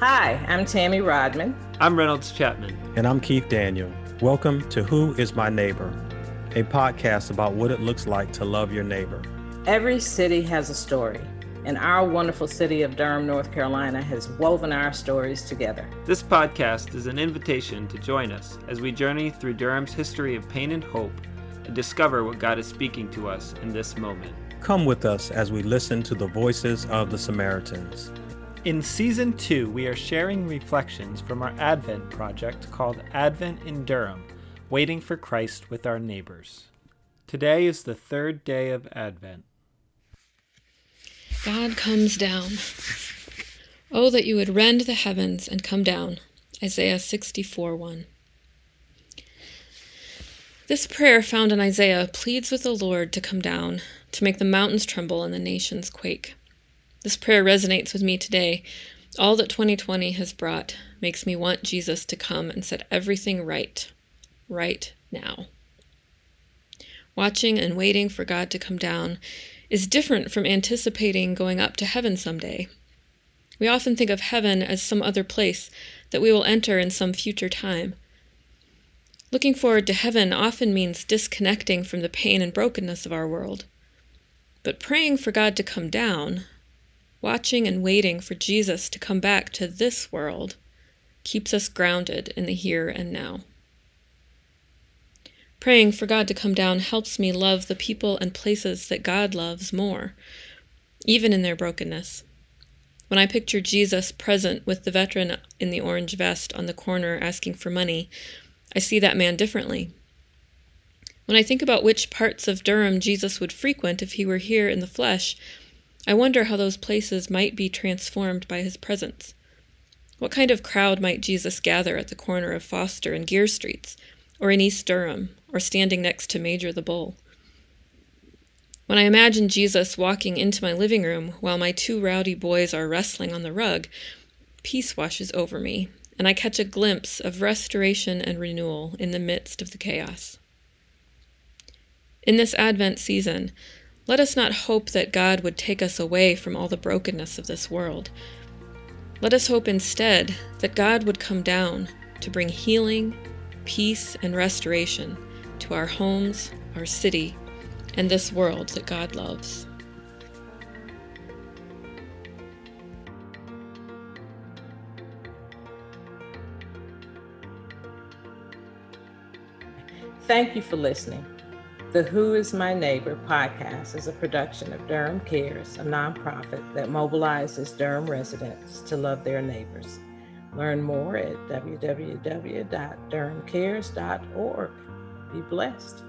Hi, I'm Tammy Rodman. I'm Reynolds Chapman. And I'm Keith Daniel. Welcome to Who is My Neighbor, a podcast about what it looks like to love your neighbor. Every city has a story, and our wonderful city of Durham, North Carolina has woven our stories together. This podcast is an invitation to join us as we journey through Durham's history of pain and hope and discover what God is speaking to us in this moment. Come with us as we listen to the voices of the Samaritans. In season two, we are sharing reflections from our Advent project called Advent in Durham Waiting for Christ with Our Neighbors. Today is the third day of Advent. God comes down. Oh, that you would rend the heavens and come down. Isaiah 64 1. This prayer found in Isaiah pleads with the Lord to come down, to make the mountains tremble and the nations quake. This prayer resonates with me today. All that 2020 has brought makes me want Jesus to come and set everything right, right now. Watching and waiting for God to come down is different from anticipating going up to heaven someday. We often think of heaven as some other place that we will enter in some future time. Looking forward to heaven often means disconnecting from the pain and brokenness of our world. But praying for God to come down watching and waiting for Jesus to come back to this world keeps us grounded in the here and now. Praying for God to come down helps me love the people and places that God loves more, even in their brokenness. When I picture Jesus present with the veteran in the orange vest on the corner asking for money, I see that man differently. When I think about which parts of Durham Jesus would frequent if he were here in the flesh, I wonder how those places might be transformed by his presence. What kind of crowd might Jesus gather at the corner of Foster and Geer Streets, or in East Durham, or standing next to Major the Bull? When I imagine Jesus walking into my living room while my two rowdy boys are wrestling on the rug, peace washes over me, and I catch a glimpse of restoration and renewal in the midst of the chaos. In this Advent season, let us not hope that God would take us away from all the brokenness of this world. Let us hope instead that God would come down to bring healing, peace, and restoration to our homes, our city, and this world that God loves. Thank you for listening. The Who is My Neighbor podcast is a production of Durham Cares, a nonprofit that mobilizes Durham residents to love their neighbors. Learn more at www.durhamcares.org. Be blessed.